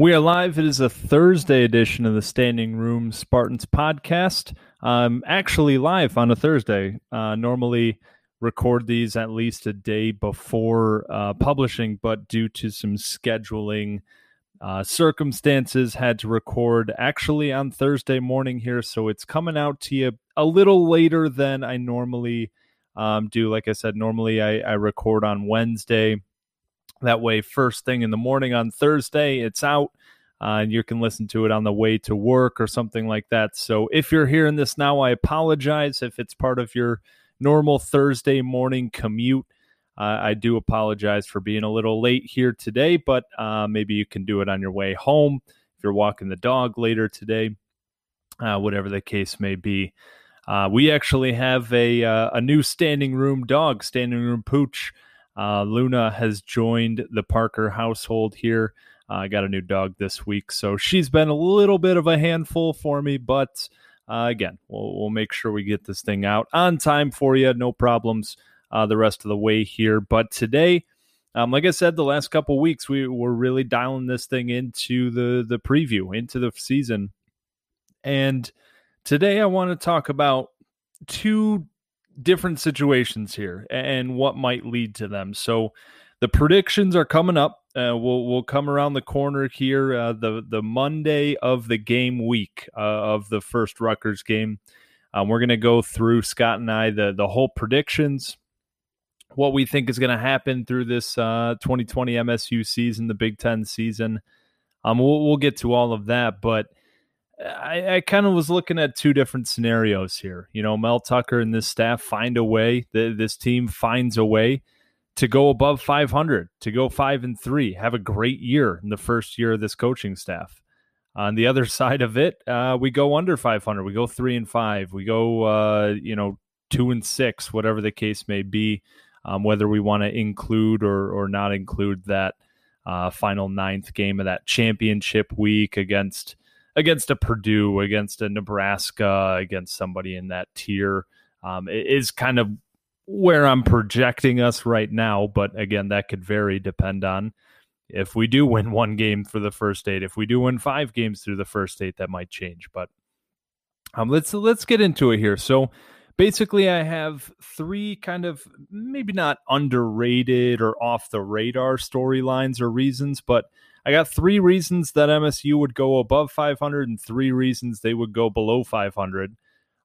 We are live. It is a Thursday edition of the Standing Room Spartans podcast. I'm actually live on a Thursday. Uh, normally record these at least a day before uh, publishing, but due to some scheduling uh, circumstances, had to record actually on Thursday morning here. So it's coming out to you a little later than I normally um, do. Like I said, normally I, I record on Wednesday that way, first thing in the morning on Thursday, it's out. Uh, and you can listen to it on the way to work or something like that. So if you're hearing this now, I apologize if it's part of your normal Thursday morning commute. Uh, I do apologize for being a little late here today, but uh, maybe you can do it on your way home if you're walking the dog later today, uh, whatever the case may be. Uh, we actually have a uh, a new standing room dog, standing room pooch. Uh, Luna has joined the Parker household here. I uh, got a new dog this week, so she's been a little bit of a handful for me, but uh, again, we'll, we'll, make sure we get this thing out on time for you. No problems uh, the rest of the way here. But today, um, like I said, the last couple weeks, we were really dialing this thing into the the preview, into the season. And today, I want to talk about two different situations here and what might lead to them. So the predictions are coming up. Uh, we'll we'll come around the corner here uh, the the Monday of the game week uh, of the first Rutgers game. Um, we're going to go through Scott and I the the whole predictions, what we think is going to happen through this 2020 uh, MSU season, the Big Ten season. Um, we'll we'll get to all of that, but I, I kind of was looking at two different scenarios here. You know, Mel Tucker and this staff find a way. The, this team finds a way to go above 500, to go five and three, have a great year in the first year of this coaching staff. On the other side of it, uh, we go under 500. We go three and five. We go, uh, you know, two and six, whatever the case may be. Um, whether we want to include or or not include that uh, final ninth game of that championship week against against a Purdue, against a Nebraska, against somebody in that tier um, is kind of where I'm projecting us right now. But again, that could vary, depend on if we do win one game for the first eight. If we do win five games through the first eight, that might change. But um, let's let's get into it here. So basically, I have three kind of maybe not underrated or off the radar storylines or reasons, but I got three reasons that MSU would go above 500 and three reasons they would go below 500.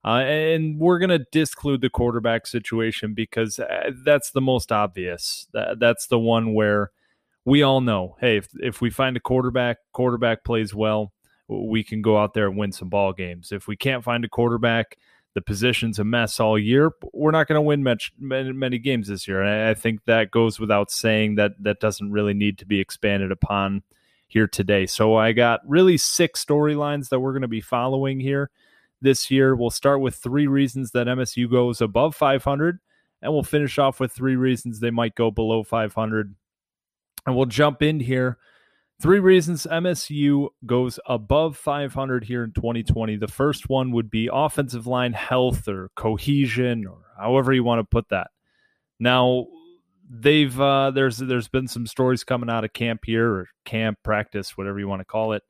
Uh, and we're going to disclude the quarterback situation because uh, that's the most obvious. That, that's the one where we all know hey, if, if we find a quarterback, quarterback plays well, we can go out there and win some ball games. If we can't find a quarterback, the position's a mess all year. We're not going to win much, many, many games this year. And I think that goes without saying that that doesn't really need to be expanded upon here today. So I got really six storylines that we're going to be following here this year. We'll start with three reasons that MSU goes above 500, and we'll finish off with three reasons they might go below 500. And we'll jump in here Three reasons MSU goes above 500 here in 2020. The first one would be offensive line health or cohesion or however you want to put that. Now, they've uh, there's there's been some stories coming out of camp here or camp practice, whatever you want to call it.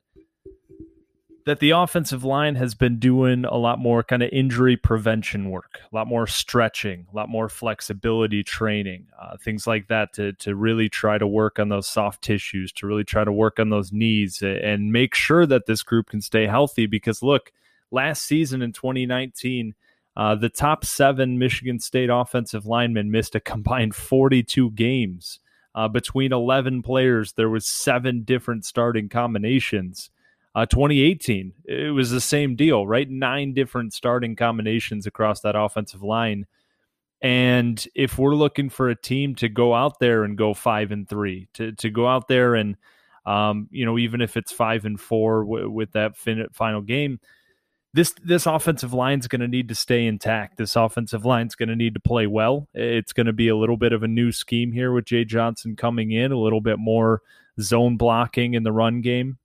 that the offensive line has been doing a lot more kind of injury prevention work, a lot more stretching, a lot more flexibility training, uh, things like that to to really try to work on those soft tissues, to really try to work on those knees, and make sure that this group can stay healthy. Because look, last season in 2019. Uh, the top seven Michigan State offensive linemen missed a combined 42 games. Uh, between 11 players, there was seven different starting combinations. Uh, 2018, it was the same deal, right? Nine different starting combinations across that offensive line. And if we're looking for a team to go out there and go five and three, to to go out there and, um, you know, even if it's five and four w- with that fin- final game, this this offensive line is going to need to stay intact. This offensive line is going to need to play well. It's going to be a little bit of a new scheme here with Jay Johnson coming in, a little bit more zone blocking in the run game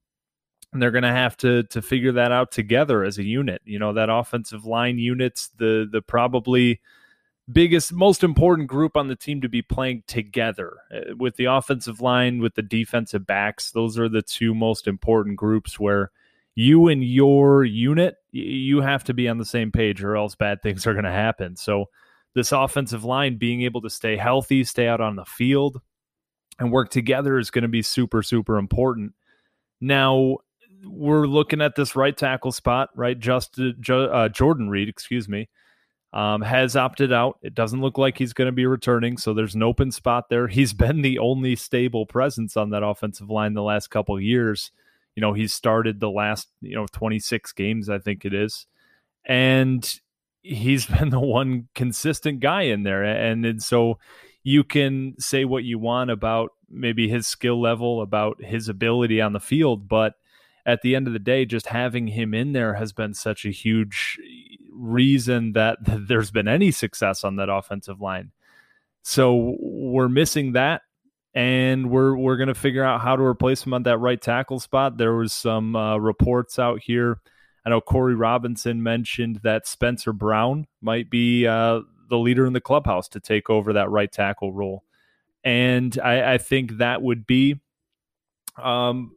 and they're going to have to to figure that out together as a unit. You know, that offensive line units the the probably biggest most important group on the team to be playing together uh, with the offensive line with the defensive backs those are the two most important groups where you and your unit you have to be on the same page or else bad things are going to happen so this offensive line being able to stay healthy stay out on the field and work together is going to be super super important now we're looking at this right tackle spot, right? Just uh, Jordan Reid, excuse me, um, has opted out. It doesn't look like he's going to be returning, so there's an open spot there. He's been the only stable presence on that offensive line the last couple years. You know, he's started the last you know 26 games, I think it is, and he's been the one consistent guy in there, and, and so you can say what you want about maybe his skill level, about his ability on the field, but at the end of the day, just having him in there has been such a huge reason that there's been any success on that offensive line. So we're missing that, and we're we're going to figure out how to replace him on that right tackle spot. There was some uh, reports out here. I know Corey Robinson mentioned that Spencer Brown might be uh, the leader in the clubhouse to take over that right tackle role, and I, I think that would be um,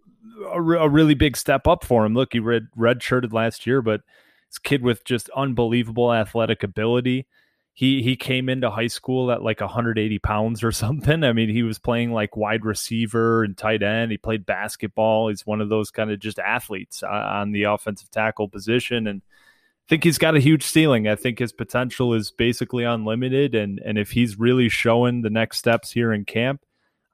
a, a really big step up for him. Look, he red redshirted last year, but this kid with just unbelievable athletic ability. He he came into high school at like 180 pounds or something. I mean, he was playing like wide receiver and tight end. He played basketball. He's one of those kind of just athletes uh, on the offensive tackle position, and I think he's got a huge ceiling. I think his potential is basically unlimited, and and if he's really showing the next steps here in camp,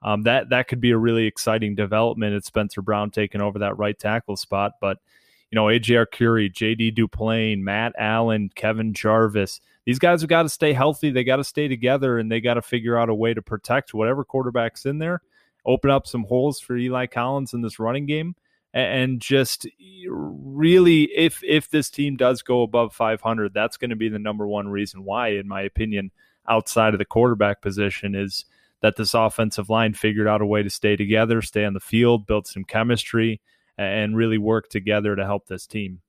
um, that that could be a really exciting development. It's Spencer Brown taking over that right tackle spot, but you know AJ Arcuri, JD Duplain, Matt Allen, Kevin Jarvis. These guys have got to stay healthy. They got to stay together, and they got to figure out a way to protect whatever quarterback's in there. Open up some holes for Eli Collins in this running game, and just really, if if this team does go above 500, that's going to be the number one reason why, in my opinion, outside of the quarterback position is that this offensive line figured out a way to stay together, stay on the field, build some chemistry, and really work together to help this team.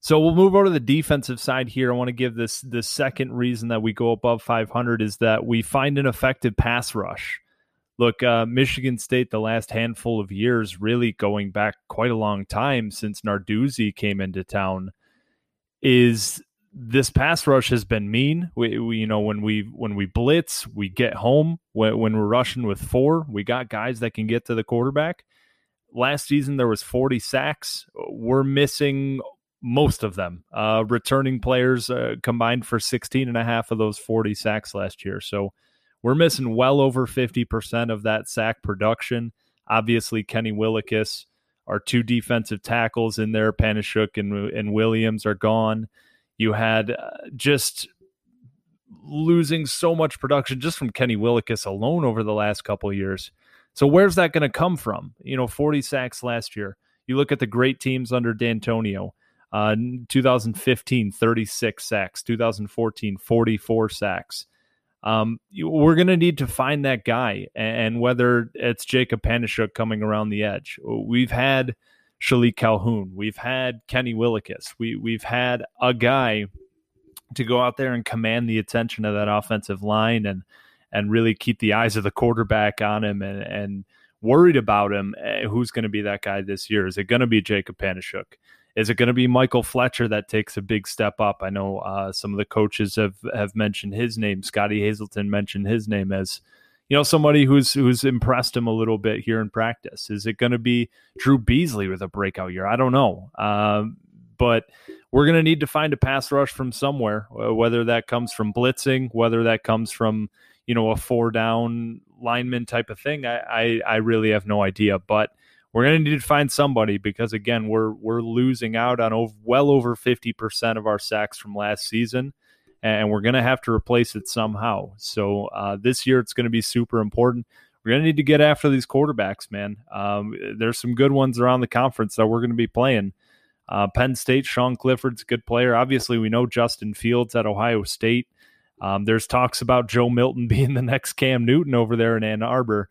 So we'll move over to the defensive side here. I want to give this the second reason that we go above 500 is that we find an effective pass rush. Look, uh, Michigan State, the last handful of years, really going back quite a long time since Narduzzi came into town, is this pass rush has been mean. We, we, you know, when we when we blitz, we get home. When, when we're rushing with four, we got guys that can get to the quarterback. Last season there was 40 sacks. We're missing most of them. Uh, returning players uh, combined for 16 and a half of those 40 sacks last year. So we're missing well over 50% of that sack production. Obviously, Kenny Willekes, our two defensive tackles in there, Panasiuk and, and Williams are gone. You had uh, just losing so much production just from Kenny Willekes alone over the last couple years. So where's that going to come from? You know, 40 sacks last year. You look at the great teams under Dantonio. Uh, 2015, 36 sacks. 2014, 44 sacks. Um, we're going to need to find that guy, and whether it's Jacob Panasiuk coming around the edge. We've had Shilique Calhoun. We've had Kenny Willekes. We we've had a guy to go out there and command the attention of that offensive line and and really keep the eyes of the quarterback on him and and worried about him. Eh, who's going to be that guy this year? Is it going to be Jacob Panasiuk? Is it going to be Michael Fletcher that takes a big step up? I know uh, some of the coaches have have mentioned his name. Scottie Hazelton mentioned his name as you know somebody who's who's impressed him a little bit here in practice. Is it going to be Drew Beesley with a breakout year? I don't know, um, but we're going to need to find a pass rush from somewhere. Whether that comes from blitzing, whether that comes from you know a four down lineman type of thing, I I, I really have no idea, but we're going to need to find somebody because again we're we're losing out on over, well over 50% of our sacks from last season and we're going to have to replace it somehow. So uh, this year it's going to be super important. We're going to need to get after these quarterbacks man. Um, there's some good ones around the conference that we're going to be playing. Uh, penn state sean clifford's a good player. Obviously we know justin fields at ohio state. Um, there's talks about joe milton being the next cam newton over there in ann arbor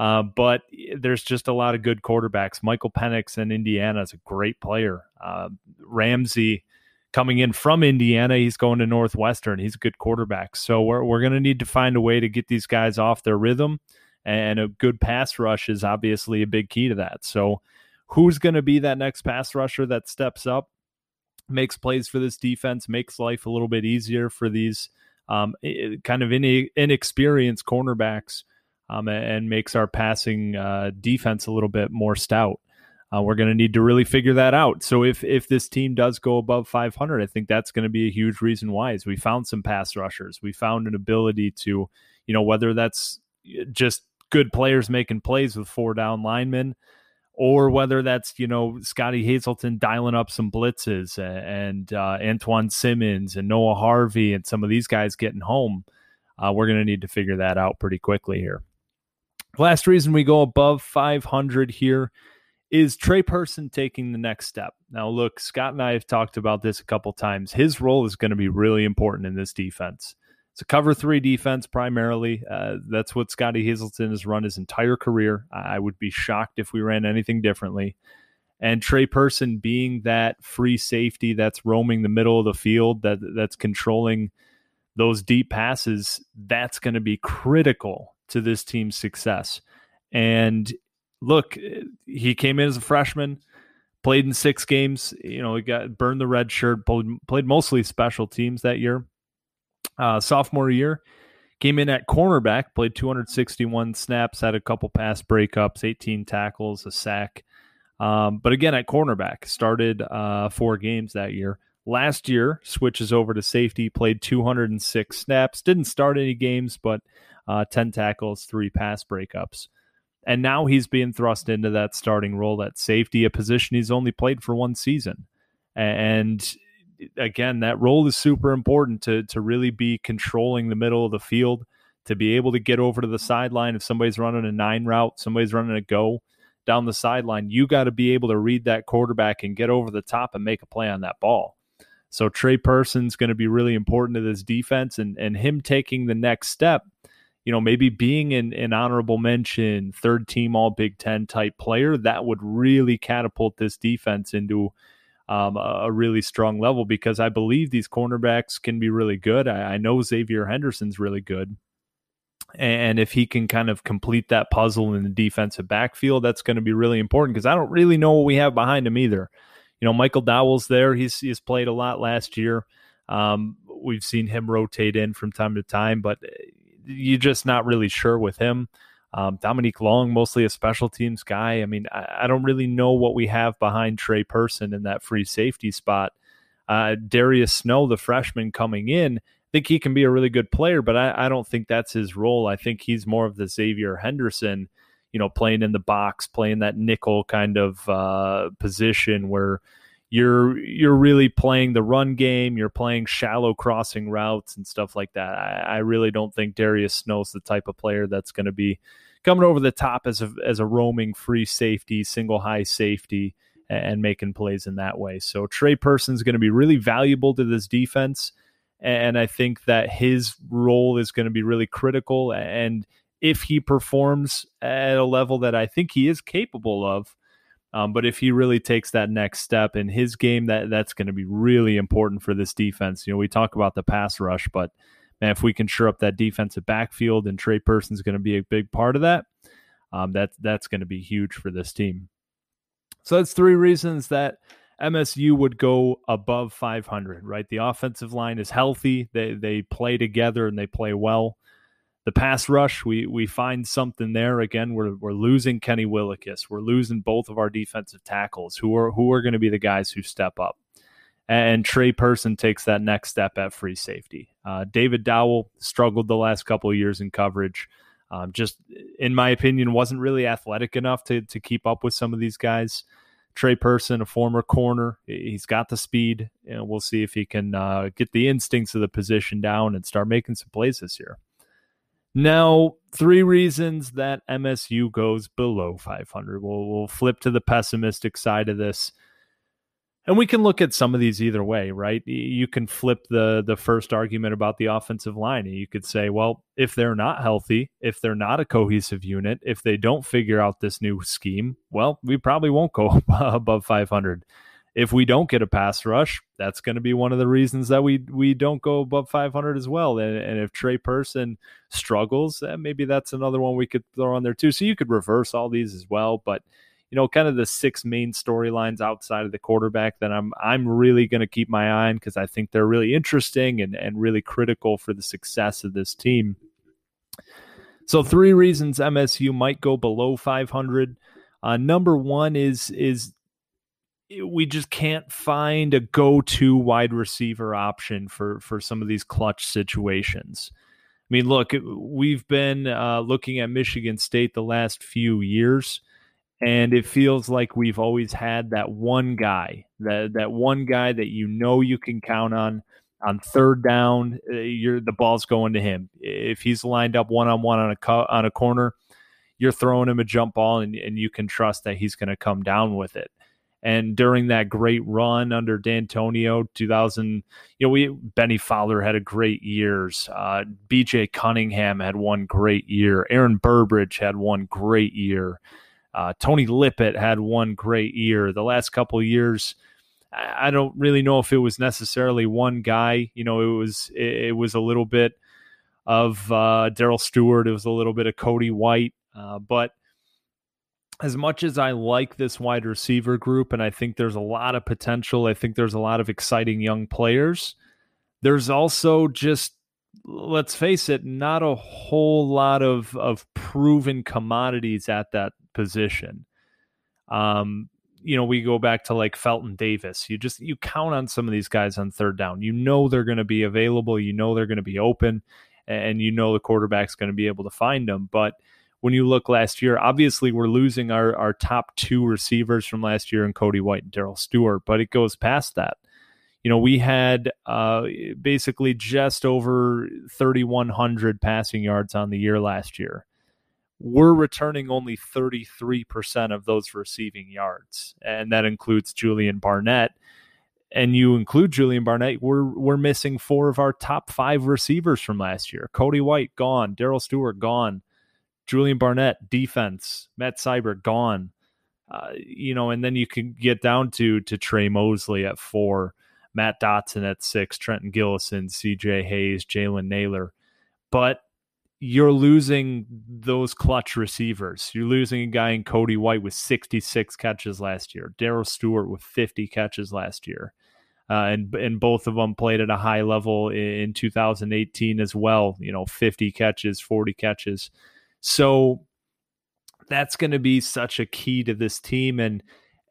uh, but there's just a lot of good quarterbacks. Michael Penix in Indiana is a great player. Uh, Ramsey coming in from Indiana, he's going to Northwestern. He's a good quarterback. So we're, we're going to need to find a way to get these guys off their rhythm. And a good pass rush is obviously a big key to that. So who's going to be that next pass rusher that steps up, makes plays for this defense, makes life a little bit easier for these um, kind of inexperienced cornerbacks um, and makes our passing uh, defense a little bit more stout. Uh, we're going to need to really figure that out. So if if this team does go above 500, I think that's going to be a huge reason why. Is we found some pass rushers, we found an ability to, you know, whether that's just good players making plays with four down linemen, or whether that's you know Scottie Hazelton dialing up some blitzes and uh, Antjuan Simmons and Noah Harvey and some of these guys getting home. Uh, we're going to need to figure that out pretty quickly here. Last reason we go above 500 here is Tre Person taking the next step. Now, look, Scott and I have talked about this a couple times. His role is going to be really important in this defense. It's a cover three defense primarily. Uh, that's what Scottie Hazelton has run his entire career. I would be shocked if we ran anything differently. And Tre Person being that free safety that's roaming the middle of the field, that that's controlling those deep passes, that's going to be critical to this team's success. And look, he came in as a freshman, played in six games. You know, he got burned the red shirt, played, mostly special teams that year. Uh, sophomore year, came in at cornerback, played 261 snaps, had a couple pass breakups, 18 tackles, a sack. Um, but again, at cornerback, started uh, four games that year. Last year, switches over to safety, played 206 snaps, didn't start any games, but uh, 10 tackles, three pass breakups. And now he's being thrust into that starting role at safety, a position he's only played for one season. And again, that role is super important to, to really be controlling the middle of the field, to be able to get over to the sideline. If somebody's running a nine route, somebody's running a go down the sideline, you got to be able to read that quarterback and get over the top and make a play on that ball. So Tre Person's going to be really important to this defense and, and him taking the next step – you know, maybe being an, an honorable mention, third team All Big Ten type player, that would really catapult this defense into um, a, really strong level because I believe these cornerbacks can be really good. I, I know Xavier Henderson's really good. And if he can kind of complete that puzzle in the defensive backfield, that's going to be really important because I don't really know what we have behind him either. You know, Michael Dowell's there. He's he's played a lot last year. Um, we've seen him rotate in from time to time, but you're just not really sure with him. Um, Dominique Long, mostly a special teams guy. I mean, I, I, don't really know what we have behind Tre Person in that free safety spot. Uh, Darius Snow, the freshman coming in, I think he can be a really good player, but I, I don't think that's his role. I think he's more of the Xavier Henderson, you know, playing in the box, playing that nickel kind of uh, position where you're you're really playing the run game. You're playing shallow crossing routes and stuff like that. I, I really don't think Darius Snow's the type of player that's going to be coming over the top as a as a roaming free safety, single high safety, and, making plays in that way. So Tre Person's going to be really valuable to this defense, and I think that his role is going to be really critical. And if he performs at a level that I think he is capable of, um, but if he really takes that next step in his game, that that's going to be really important for this defense. You know, we talk about the pass rush, but man, if we can shore up that defensive backfield, and Tre Person's going to be a big part of that. Um, that that's going to be huge for this team. So that's three reasons that MSU would go above 500. Right, the offensive line is healthy. They they play together and they play well. The pass rush, we we find something there. Again, we're we're losing Kenny Willekes. We're losing both of our defensive tackles, who are who are going to be the guys who step up. And Tre Person takes that next step at free safety. Uh, David Dowell struggled the last couple of years in coverage. Um, just, in my opinion, wasn't really athletic enough to to keep up with some of these guys. Tre Person, a former corner, he's got the speed, and we'll see if he can uh, get the instincts of the position down and start making some plays this year. Now, three reasons that MSU goes below 500. We'll, we'll flip to the pessimistic side of this. And we can look at some of these either way, right? You can flip the the first argument about the offensive line. You could say, well, if they're not healthy, if they're not a cohesive unit, if they don't figure out this new scheme, well, we probably won't go above 500 if we don't get a pass rush, that's going to be one of the reasons that we we don't go above 500 as well. And, and if Tre Person struggles, eh, maybe that's another one we could throw on there too. So you could reverse all these as well. But you know, kind of the six main storylines outside of the quarterback that I'm I'm really going to keep my eye on because I think they're really interesting and and really critical for the success of this team. So three reasons MSU might go below 500. Uh, number one is is we just can't find a go-to wide receiver option for for some of these clutch situations. I mean, look, we've been uh, looking at Michigan State the last few years, and it feels like we've always had that one guy, that that one guy that you know you can count on on third down. Uh, you're the ball's going to him. If he's lined up one on one on a on a corner, you're throwing him a jump ball, and, and you can trust that he's going to come down with it. And during that great run under Dantonio, 2000, you know, we Bennie Fowler had a great years. Uh, B.J. Cunningham had one great year. Aaron Burbridge had one great year. Uh, Tony Lippett had one great year. The last couple years, I don't really know if it was necessarily one guy. You know, it was it, it was a little bit of uh, Darrell Stewart. It was a little bit of Cody White, uh, but as much as I like this wide receiver group and I think there's a lot of potential, I think there's a lot of exciting young players. There's also just let's face it, not a whole lot of of proven commodities at that position. Um, you know, we go back to like Felton Davis. You just you count on some of these guys on third down. You know they're going to be available. You know they're going to be open, and you know the quarterback's going to be able to find them. But when you look last year, obviously we're losing our, our top two receivers from last year in Cody White and Darrell Stewart, but it goes past that. You know, we had uh, basically just over 3,100 passing yards on the year last year. We're returning only 33% of those receiving yards, and that includes Julian Barnett. And you include Julian Barnett, we're we're missing four of our top five receivers from last year. Cody White gone, Darrell Stewart gone. Julian Barnett, defense, Matt Seybert gone. Uh, you know, and then you can get down to to Tre Mosley at four, Matt Dotson at six, Trenton Gillison, C.J. Hayes, Jalen Nailor, but you're losing those clutch receivers. You're losing a guy in Cody White with 66 catches last year, Darrell Stewart with 50 catches last year. Uh, and and both of them played at a high level in 2018 as well. You know, 50 catches, 40 catches. So that's going to be such a key to this team and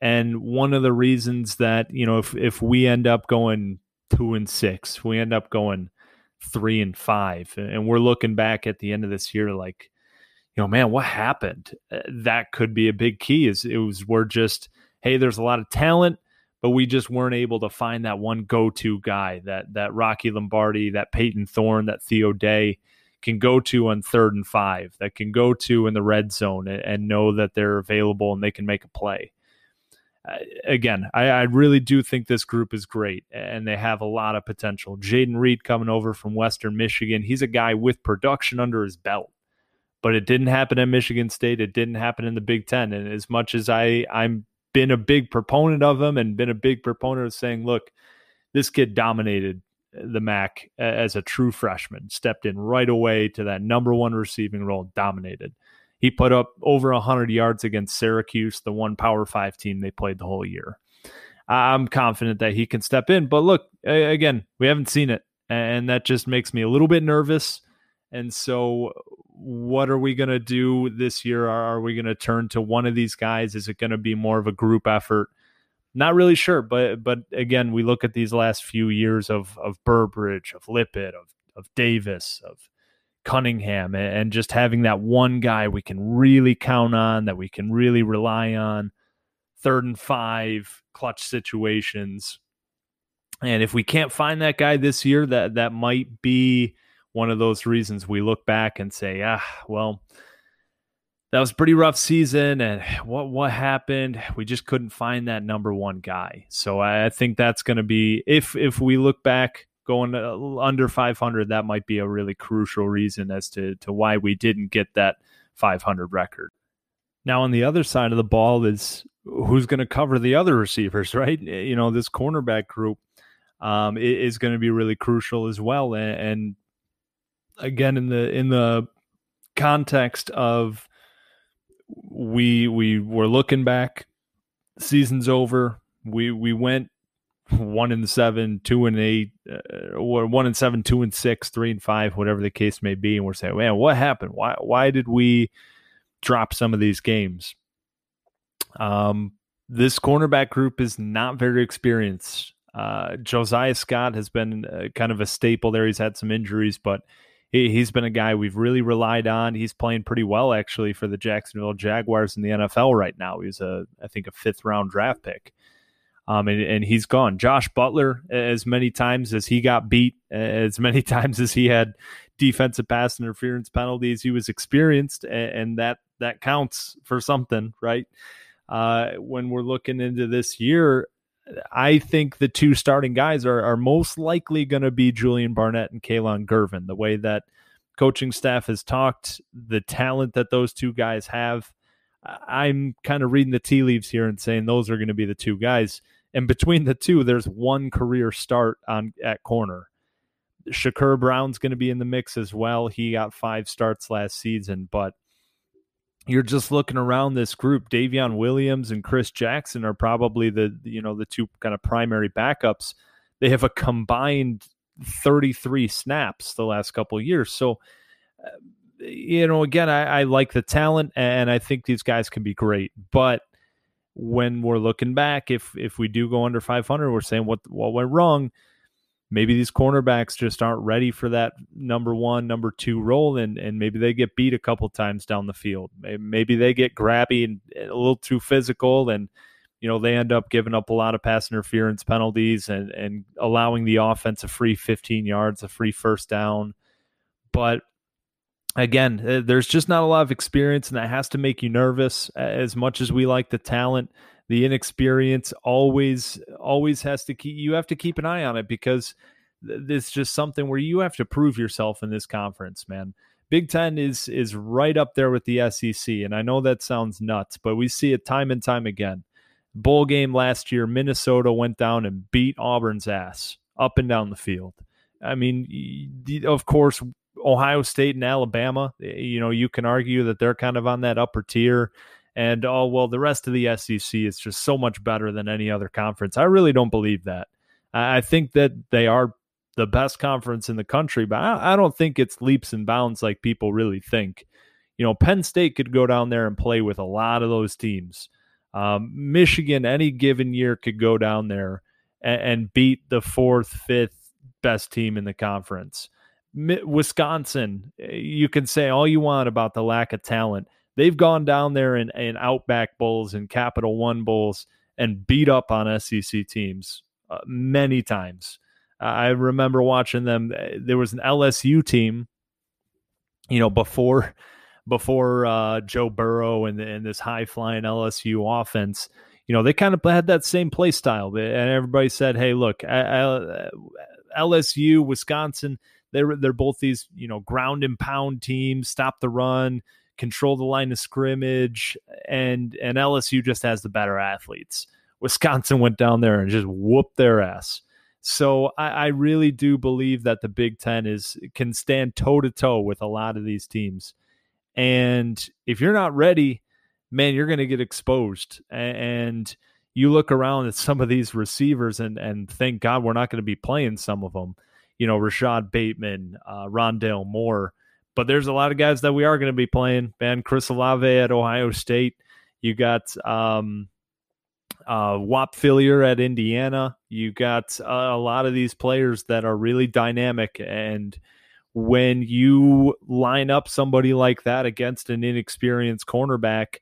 and one of the reasons that, you know, if if we end up going 2 and 6, we end up going 3 and 5 and we're looking back at the end of this year like you know, man, what happened? Uh, that could be a big key is it was we're just hey, there's a lot of talent but we just weren't able to find that one go-to guy, that that Rocky Lombardi, that Peyton Thorne, that Theo Day can go to on third and five, that can go to in the red zone and, and know that they're available and they can make a play. Uh, again, I, I, really do think this group is great and they have a lot of potential. Jayden Reed coming over from Western Michigan, he's a guy with production under his belt, but it didn't happen at Michigan State. It didn't happen in the Big Ten. And as much as I, I'm been a big proponent of him and been a big proponent of saying, look, this kid dominated the MAC as a true freshman, stepped in right away to that number one receiving role, dominated. He put up over 100 yards against Syracuse, the one Power Five team they played the whole year. I'm confident that he can step in. But look, again, we haven't seen it. And that just makes me a little bit nervous. And so, what are we going to do this year? Are we going to turn to one of these guys? Is it going to be more of a group effort? Not really sure, but but again, we look at these last few years of of Burbridge, of Lippett, of of Davis, of Cunningham, and just having that one guy we can really count on, that we can really rely on, third and five, clutch situations. And if we can't find that guy this year, that that might be one of those reasons we look back and say, ah, well, that was a pretty rough season and what what happened? We just couldn't find that number one guy. So i think that's going to be if if we look back going under 500 that might be a really crucial reason as to to why we didn't get that 500 record. Now on the other side of the ball is who's going to cover the other receivers right? You know this cornerback group um, is going to be really crucial as well. And, and again in the in the context of we we were looking back. Season's over. We we went one and seven two and eight uh, or one and seven two and six three and five whatever the case may be. And we're saying man what happened? Why why did we drop some of these games? Um this cornerback group is not very experienced. Uh josiah scott has been uh, kind of a staple there. He's had some injuries but he, he's been a guy we've really relied on. He's playing pretty well actually for the Jacksonville Jaguars in the NFL right now. He's a I think a fifth round draft pick. Um, and, and he's gone. Josh Butler, as many times as he got beat, as many times as he had defensive pass interference penalties, he was experienced, and, and that that counts for something, right? Uh, when we're looking into this year, I think the two starting guys are, are most likely going to be Julian Barnett and Kalon Gervin. The way that coaching staff has talked, the talent that those two guys have, I'm kind of reading the tea leaves here and saying those are going to be the two guys. And between the two, there's one career start on at corner. Shakur Brown's going to be in the mix as well. He got five starts last season, but you're just looking around this group. Davion Williams and Chris Jackson are probably the you know the two kind of primary backups. They have a combined 33 snaps the last couple years. So, uh, you know, again, I, I like the talent, and I think these guys can be great. But when we're looking back, if if we do go under 500, we're saying what what went wrong maybe these cornerbacks just aren't ready for that number one, number two role, and and maybe they get beat a couple times down the field. Maybe they get grabby and a little too physical, and you know they end up giving up a lot of pass interference penalties and and allowing the offense a free 15 yards, a free first down. But again, eh, there's just not a lot of experience, and that has to make you nervous. As much as we like the talent the inexperience always always has to keep you have to keep an eye on it because it's just something where you have to prove yourself in this conference man. Big 10 is is right up there with the sec and i know that sounds nuts but we see it time and time again. Bowl game last year minnesota went down and beat auburn's ass up and down the field. I mean of course ohio state and alabama eh, you know you can argue that they're kind of on that upper tier and oh well the rest of the SEC is just so much better than any other conference. I really don't believe that. I think that they are the best conference in the country, but I, don't think it's leaps and bounds like people really think. You know, Penn State could go down there and play with a lot of those teams. Um, Michigan, any given year, could go down there and, and beat the fourth, fifth best team in the conference. Wisconsin, eh, you can say all you want about the lack of talent they've gone down there in, Outback Bowls and Capital One Bowls and beat up on SEC teams uh, many times. Uh, I remember watching them. Uh, there was an LSU team, you know, before before uh, Joe Burrow and, and this high flying LSU offense. You know, they kind of had that same play style, and everybody said, "Hey, look, LSU, Wisconsin." They're they're both these you know ground and pound teams, stop the run, control the line of scrimmage, and and LSU just has the better athletes. Wisconsin went down there and just whooped their ass. So I, I really do believe that the Big Ten is can stand toe to toe with a lot of these teams. And if you're not ready, man, you're going to get exposed. And you look around at some of these receivers and and thank God we're not going to be playing some of them. You know, Rashod Bateman, uh, Rondale Moore. But there's a lot of guys that we are going to be playing. Man, Chris Olave at Ohio State. You got um, uh, Whop Philyor at Indiana. You got uh, a lot of these players that are really dynamic. And when you line up somebody like that against an inexperienced cornerback,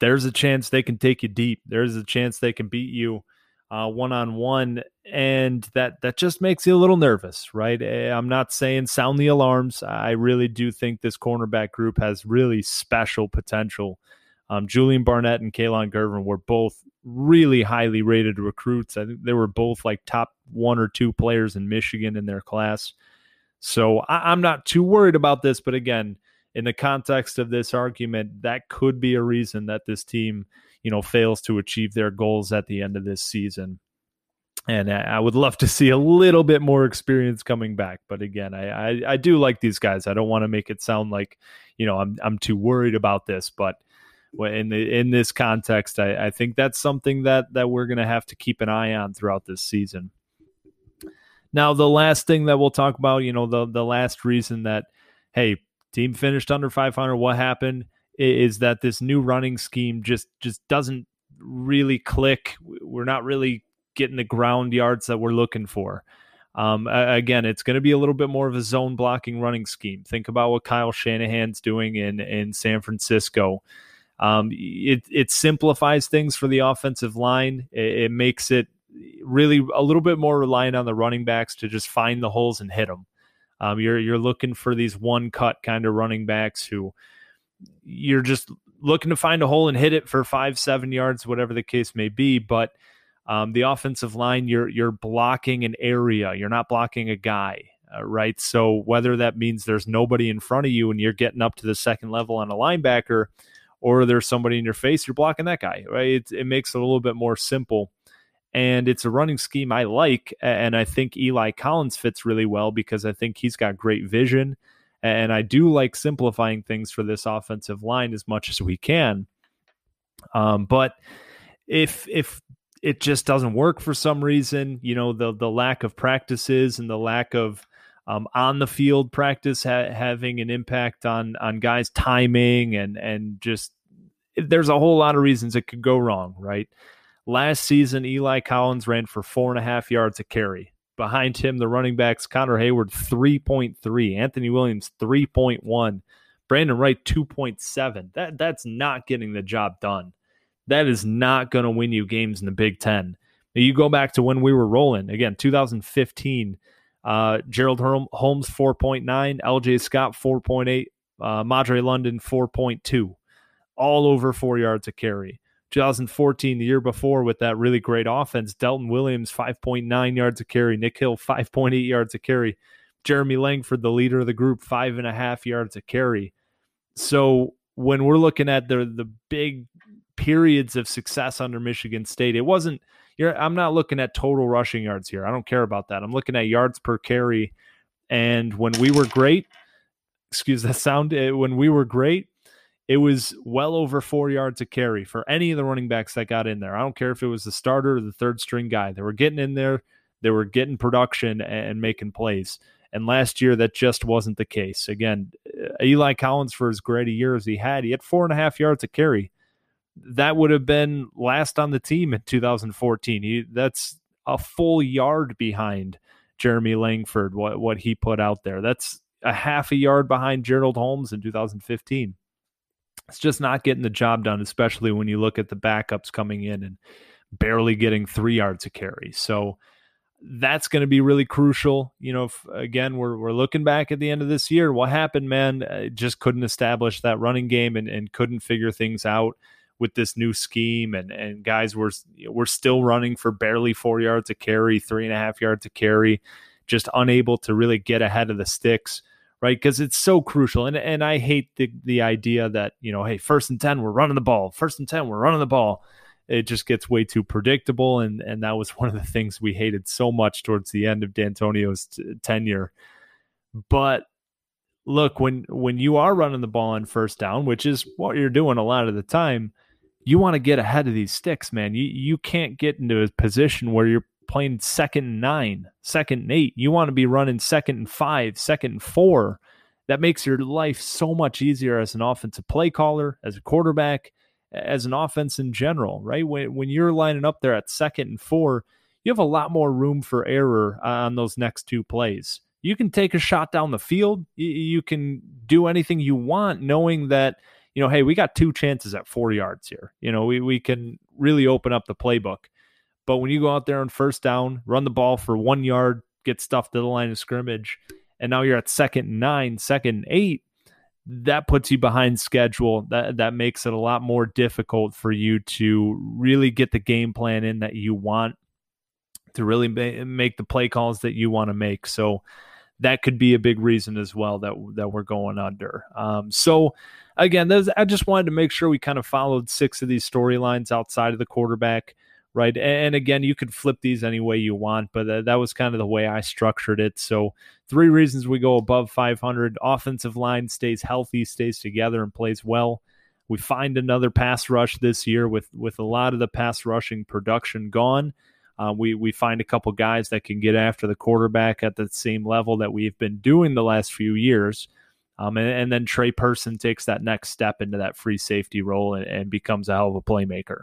there's a chance they can take you deep. There's a chance they can beat you one on one, and that that just makes you a little nervous, right? Eh, I'm not saying sound the alarms. I really do think this cornerback group has really special potential. Um, Julian Barnett and Kalon Gervin were both really highly rated recruits. I think they were both like top one or two players in Michigan in their class. So I, I'm not too worried about this, but again, in the context of this argument, that could be a reason that this team, you know, fails to achieve their goals at the end of this season. And I would love to see a little bit more experience coming back. But again, I, I, I do like these guys. I don't want to make it sound like, you know, I'm I'm too worried about this, but in the in this context, I, I think that's something that that we're gonna have to keep an eye on throughout this season. Now, the last thing that we'll talk about, you know, the the last reason that hey, team finished under 500. What happened is that this new running scheme just just doesn't really click. We're not really getting the ground yards that we're looking for. Um, again, it's going to be a little bit more of a zone blocking running scheme. Think about what Kyle Shanahan's doing in in San Francisco. Um, it it simplifies things for the offensive line. It, it makes it really a little bit more reliant on the running backs to just find the holes and hit them. Um, you're you're looking for these one cut kind of running backs who you're just looking to find a hole and hit it for five, seven yards, whatever the case may be. But um, the offensive line, you're you're blocking an area. You're not blocking a guy, uh, right? So whether that means there's nobody in front of you and you're getting up to the second level on a linebacker, or there's somebody in your face, you're blocking that guy, right? It, it makes it a little bit more simple and it's a running scheme I like. And I think Eli Collins fits really well because I think he's got great vision. And I do like simplifying things for this offensive line as much as we can. Um, but if if it just doesn't work for some reason, you know, the the lack of practices and the lack of um, on the field practice ha- having an impact on on guys' timing and and just there's a whole lot of reasons it could go wrong, right? Last season, Eli Collins ran for four and a half yards a carry. Behind him, the running backs Connor Heyward 3.3, Anthony Williams 3.1, Brandon Wright 2.7. That that's not getting the job done. That is not going to win you games in the Big Ten. You go back to when we were rolling again, 2015. Uh, Gerald Holmes 4.9, LJ Scott 4.8, uh, Madre London 4.2, all over four yards a carry. 2014, the year before, with that really great offense, Delton Williams, 5.9 yards a carry, Nick Hill, 5.8 yards a carry, Jeremy Langford, the leader of the group, five and a half yards a carry. So when we're looking at the the big periods of success under Michigan State, it wasn't. I'm not looking at total rushing yards here. I don't care about that. I'm looking at yards per carry. And when we were great, excuse that sound, eh, when we were great, it was well over four yards a carry for any of the running backs that got in there. I don't care if it was the starter or the third string guy. They were getting in there, they were getting production and making plays. And last year, that just wasn't the case. Again, uh, Eli Collins, for as great a year as he had, he had four and a half yards a carry. That would have been last on the team in 2014. He, that's a full yard behind Jeremy Langford, what, what he put out there. That's a half a yard behind Gerald Holmes in 2015 it's just not getting the job done, especially when you look at the backups coming in and barely getting three yards of carry. So that's going to be really crucial. You know, if, again, we're, we're looking back at the end of this year. What happened, man? Uh, just couldn't establish that running game and, and couldn't figure things out with this new scheme. And, and guys were, we're still running for barely four yards to carry, three and a half yards to carry, just unable to really get ahead of the sticks right? Because it's so crucial. And and I hate the the idea that you know, hey, first and ten, we're running the ball. First and ten, we're running the ball. It just gets way too predictable, and and that was one of the things we hated so much towards the end of Dantonio's t- tenure. But look when when you are running the ball on first down, which is what you're doing a lot of the time, you want to get ahead of these sticks, man. You you can't get into a position where you're playing second and nine, second and eight. You want to be running second and five, second and four. That makes your life so much easier as an offensive play caller, as a quarterback, as an offense in general, right? When when you're lining up there at second and four, you have a lot more room for error uh, on those next two plays. You can take a shot down the field. You can do anything you want, knowing that you know, hey, we got two chances at four yards here. You know, we we can really open up the playbook. But when you go out there on first down, run the ball for one yard, get stuffed to the line of scrimmage, and now you're at second and nine, second and eight, that puts you behind schedule. That that makes it a lot more difficult for you to really get the game plan in that you want to really ma- make the play calls that you want to make. So that could be a big reason as well that that we're going under. Um, so again, I just wanted to make sure we kind of followed six of these storylines outside of the quarterback right? And again, you could flip these any way you want, but that was kind of the way I structured it. So, three reasons we go above 500: offensive line stays healthy, stays together, and plays well. We find another pass rush this year with with a lot of the pass rushing production gone. Uh, we we find a couple guys that can get after the quarterback at the same level that we've been doing the last few years. Um, and, and, then Tre Person takes that next step into that free safety role and, and becomes a hell of a playmaker.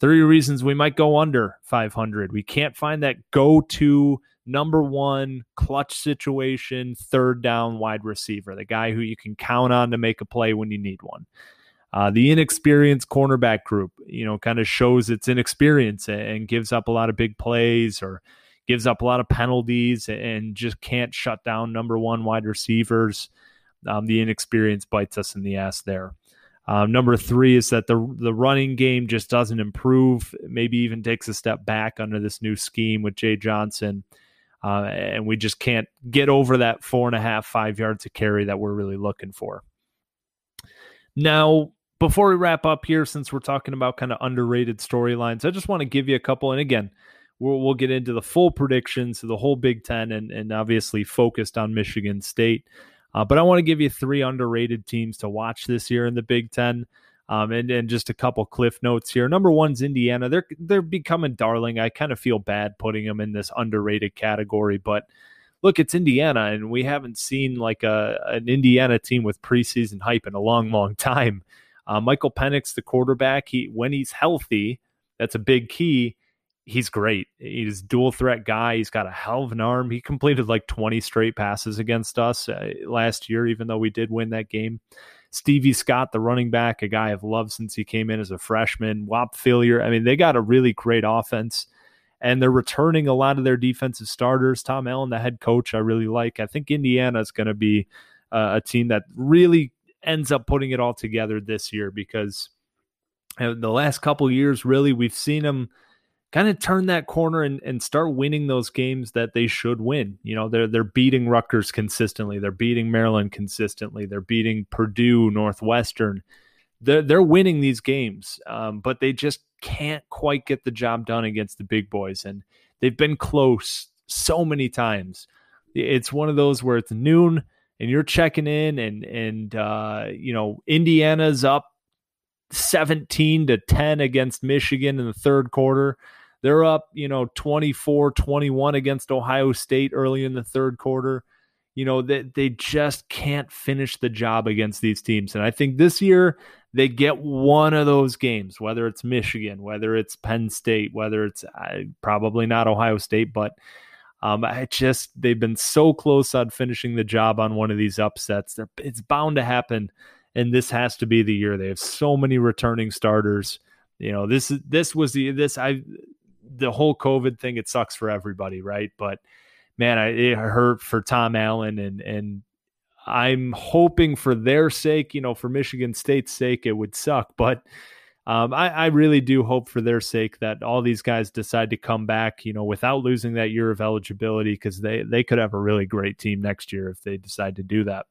Three reasons we might go under 500. We can't find that go to number one clutch situation, third down wide receiver, the guy who you can count on to make a play when you need one. Uh, the inexperienced cornerback group, you know, kind of shows its inexperience and gives up a lot of big plays or gives up a lot of penalties and just can't shut down number one wide receivers. Um, the inexperience bites us in the ass there. Um, number three is that the the running game just doesn't improve. Maybe even takes a step back under this new scheme with Jay Johnson, uh, and we just can't get over that four and a half, five yards of carry that we're really looking for. Now, before we wrap up here, since we're talking about kind of underrated storylines, I just want to give you a couple. And again, we'll, we'll get into the full predictions of the whole Big Ten, and and obviously focused on Michigan State. Uh, but I want to give you three underrated teams to watch this year in the Big Ten. Um, and, and just a couple cliff notes here. Number one's Indiana. They're they're becoming darling. I kind of feel bad putting them in this underrated category, but look, it's Indiana, and we haven't seen like a an Indiana team with preseason hype in a long, long time. Uh, Michael Penix, the quarterback, he when he's healthy, that's a big key he's great. He's dual threat guy. He's got a hell of an arm. He completed like 20 straight passes against us uh, last year, even though we did win that game. Stevie Scott, the running back, a guy I've loved since he came in as a freshman. Whop Philyor. I mean, they got a really great offense. And they're returning a lot of their defensive starters. Tom Allen, the head coach, I really like. I think Indiana is going to be uh, a team that really ends up putting it all together this year because uh, the last couple years, really, we've seen them – kind of turn that corner and, and start winning those games that they should win. You know, they're they're beating Rutgers consistently, they're beating Maryland consistently, they're beating Purdue, Northwestern. They're they're winning these games, um, but they just can't quite get the job done against the big boys, and they've been close so many times. It's one of those where it's noon and you're checking in, and and uh, you know Indiana's up 17 to 10 against Michigan in the third quarter they're up, you know, 24 21 against Ohio State early in the third quarter. You know, they, they just can't finish the job against these teams. And I think this year they get one of those games, whether it's Michigan, whether it's Penn State, whether it's uh, probably not Ohio State, but um, I just they've been so close on finishing the job on one of these upsets. They're, it's bound to happen, and this has to be the year. They have so many returning starters. You know, this this was the this I the whole COVID thing, it sucks for everybody, right? But man, I, it hurt for Tom Allen, and and I'm hoping for their sake, you know, for Michigan State's sake, it would suck, but. Um, I, I, really do hope for their sake that all these guys decide to come back, you know, without losing that year of eligibility, because they they could have a really great team next year if they decide to do that.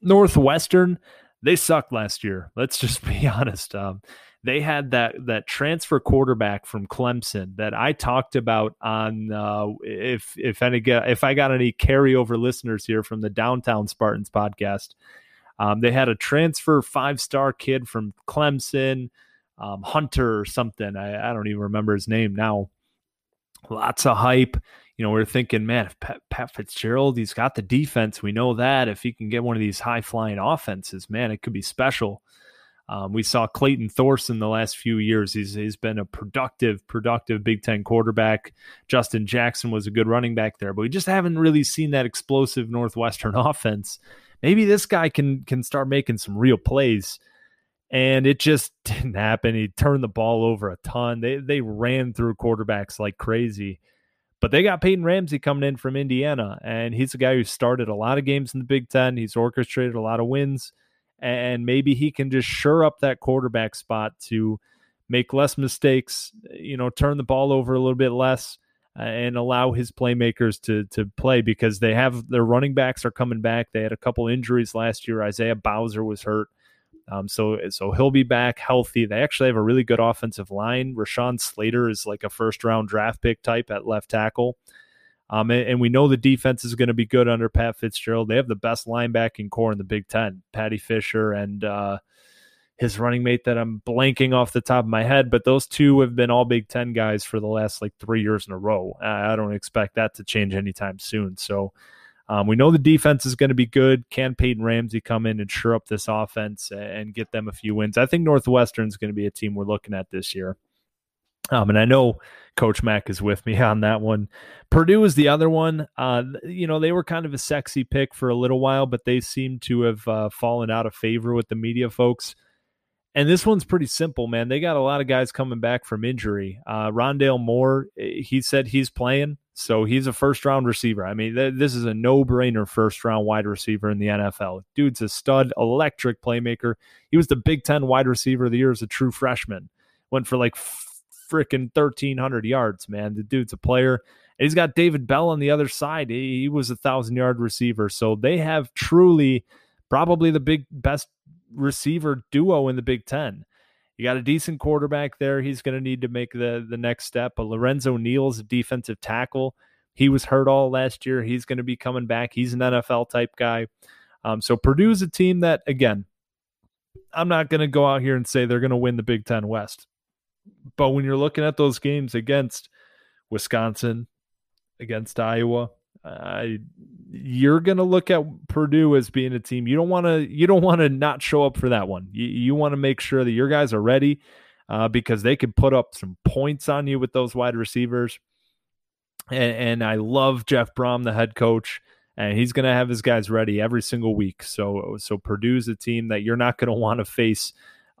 Northwestern, they sucked last year. Let's just be honest. Um, they had that that transfer quarterback from Clemson that I talked about on uh, if if any if I got any carryover listeners here from the Downtown Spartans podcast. Um, they had a transfer five star kid from Clemson, um, Hunter or something. I, I don't even remember his name now. Lots of hype. You know, we are thinking, man, if Pat, Pat Fitzgerald, he's got the defense. We know that. If he can get one of these high flying offenses, man, it could be special. Um, we saw Clayton Thorson the last few years. He's he's been a productive, productive Big Ten quarterback. Justin Jackson was a good running back there, but we just haven't really seen that explosive Northwestern offense. Maybe this guy can can start making some real plays. And it just didn't happen. He turned the ball over a ton. They they ran through quarterbacks like crazy. But they got Peyton Ramsey coming in from Indiana, and he's a guy who started a lot of games in the Big Ten. He's orchestrated a lot of wins and maybe he can just shore up that quarterback spot to make less mistakes, you know, turn the ball over a little bit less and allow his playmakers to to play because they have their running backs are coming back. They had a couple injuries last year. Isaiah Bowser was hurt. Um, so so he'll be back healthy. They actually have a really good offensive line. Rashawn Slater is like a first round draft pick type at left tackle. Um, and, and, we know the defense is going to be good under Pat Fitzgerald. They have the best linebacking core in the Big Ten, Paddy Fisher and uh, his running mate that I'm blanking off the top of my head, but those two have been all Big Ten guys for the last like three years in a row. I don't expect that to change anytime soon. So um, we know the defense is going to be good. Can Peyton Ramsey come in and sure up this offense and get them a few wins? I think Northwestern is going to be a team we're looking at this year. Um, and I know Coach Mack is with me on that one. Purdue is the other one. Uh, you know, they were kind of a sexy pick for a little while, but they seem to have uh, fallen out of favor with the media folks. And this one's pretty simple, man. They got a lot of guys coming back from injury. Uh, Rondale Moore, eh, he said he's playing, so he's a first round receiver. I mean, th- this is a no brainer first round wide receiver in the NFL. Dude's a stud, electric playmaker. He was the Big Ten wide receiver of the year as a true freshman. Went for like freaking 1,300 yards, man. The dude's a player. And he's got David Bell on the other side. He, he was a thousand yard receiver. So they have truly probably the big best receiver duo in the Big Ten. You got a decent quarterback there. He's going to need to make the the next step. But Lorenzo Neal's a defensive tackle. He was hurt all last year. He's going to be coming back. He's an NFL type guy. Um, so Purdue's a team that, again, I'm not going to go out here and say they're going to win the Big Ten West. But when you're looking at those games against Wisconsin, against Iowa, uh, you're going to look at Purdue as being a team you don't want to you don't want to not show up for that one. You, you want to make sure that your guys are ready uh, because they could put up some points on you with those wide receivers. And, and I love Jeff Brohm, the head coach, and he's going to have his guys ready every single week. So so Purdue's a team that you're not going to want to face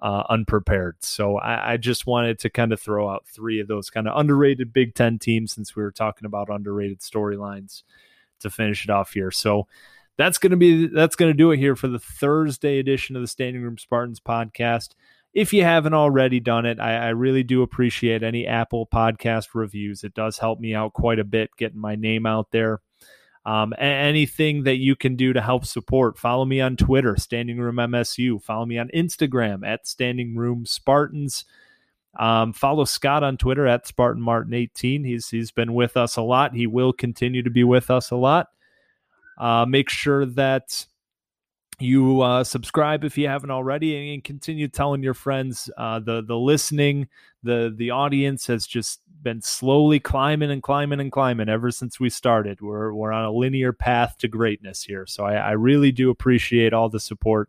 uh, unprepared. So I, I, just wanted to kind of throw out three of those kind of underrated Big Ten teams since we were talking about underrated storylines to finish it off here. So that's going to be that's going to do it here for the Thursday edition of the Standing Room Spartans podcast. If you haven't already done it, I, I really do appreciate any Apple podcast reviews. It does help me out quite a bit getting my name out there. Um, anything that you can do to help support, follow me on Twitter, Standing Room MSU. Follow me on Instagram at Standing Room Spartans. Um, follow Scott on Twitter at Spartan Martin 18. He's he's been with us a lot. He will continue to be with us a lot. Uh, make sure that you uh, subscribe if you haven't already, and continue telling your friends. Uh, the the listening, the the audience has just been slowly climbing and climbing and climbing ever since we started. We're we're on a linear path to greatness here. So I, I really do appreciate all the support,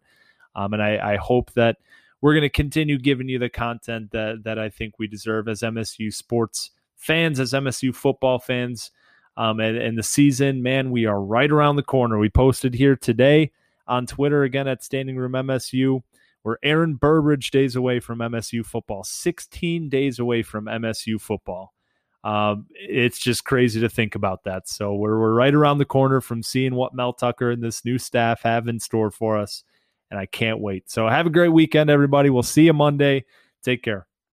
um, and I, I hope that we're going to continue giving you the content that that I think we deserve as MSU sports fans, as MSU football fans. Um, and, and the season, man, we are right around the corner. We posted here today on Twitter again at Standing Room MSU. We're Aaron Burbridge days away from MSU football, 16 days away from MSU football. Um, it's just crazy to think about that. So we're, we're right around the corner from seeing what Mel Tucker and this new staff have in store for us. And I can't wait. So have a great weekend, everybody. We'll see you Monday. Take care.